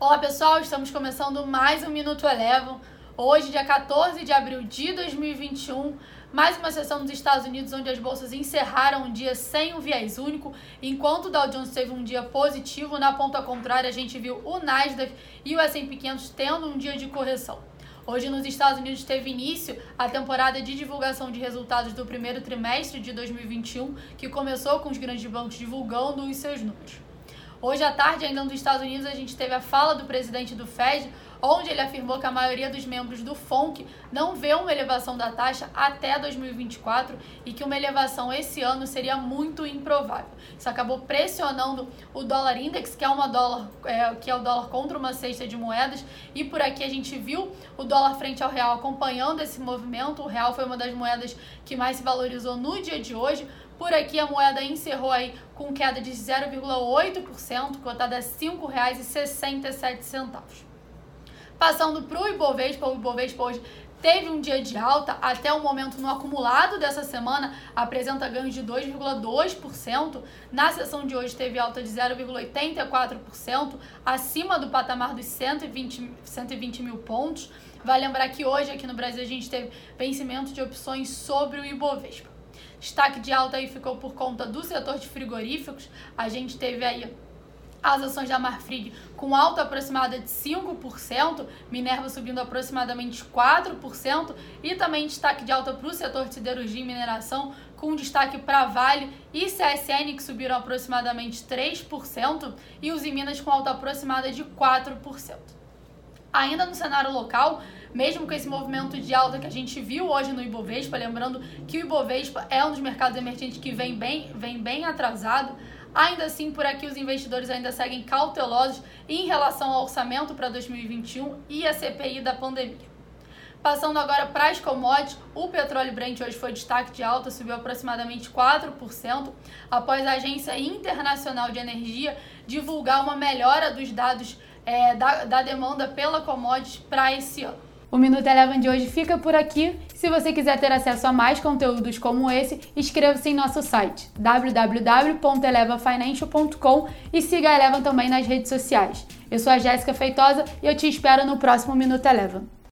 Olá pessoal, estamos começando mais um Minuto Elevam. Hoje, dia 14 de abril de 2021, mais uma sessão nos Estados Unidos onde as bolsas encerraram um dia sem um viés único, enquanto o Dow Jones teve um dia positivo, na ponta contrária a gente viu o Nasdaq e o S&P 500 tendo um dia de correção. Hoje nos Estados Unidos teve início a temporada de divulgação de resultados do primeiro trimestre de 2021, que começou com os grandes bancos divulgando os seus números. Hoje à tarde, ainda nos Estados Unidos, a gente teve a fala do presidente do Fed, onde ele afirmou que a maioria dos membros do FONC não vê uma elevação da taxa até 2024 e que uma elevação esse ano seria muito improvável. Isso acabou pressionando o dólar index, que é uma dólar, é, que é o dólar contra uma cesta de moedas, e por aqui a gente viu o dólar frente ao real acompanhando esse movimento. O real foi uma das moedas que mais se valorizou no dia de hoje, por aqui a moeda encerrou aí com queda de 0,8%, cotada a R$ 5,67. Passando para o Ibovespa, o Ibovespa hoje teve um dia de alta, até o momento no acumulado dessa semana apresenta ganhos de 2,2%. Na sessão de hoje teve alta de 0,84%, acima do patamar dos 120, 120 mil pontos. Vai lembrar que hoje aqui no Brasil a gente teve vencimento de opções sobre o Ibovespa. Destaque de alta aí ficou por conta do setor de frigoríficos. A gente teve aí as ações da Marfrig com alta aproximada de 5%, Minerva subindo aproximadamente 4%, e também destaque de alta para o setor de siderurgia e mineração, com destaque para Vale e CSN, que subiram aproximadamente 3%, e os Minas com alta aproximada de 4%. Ainda no cenário local, mesmo com esse movimento de alta que a gente viu hoje no Ibovespa, lembrando que o Ibovespa é um dos mercados emergentes que vem bem, vem bem atrasado, ainda assim por aqui os investidores ainda seguem cautelosos em relação ao orçamento para 2021 e a CPI da pandemia. Passando agora para as commodities, o petróleo Brent hoje foi destaque de alta, subiu aproximadamente 4%, após a Agência Internacional de Energia divulgar uma melhora dos dados é, da, da demanda pela commodity para esse ano. O Minuto Eleven de hoje fica por aqui. Se você quiser ter acesso a mais conteúdos como esse, inscreva-se em nosso site www.elevafinancial.com e siga a Eleven também nas redes sociais. Eu sou a Jéssica Feitosa e eu te espero no próximo Minuto Eleven.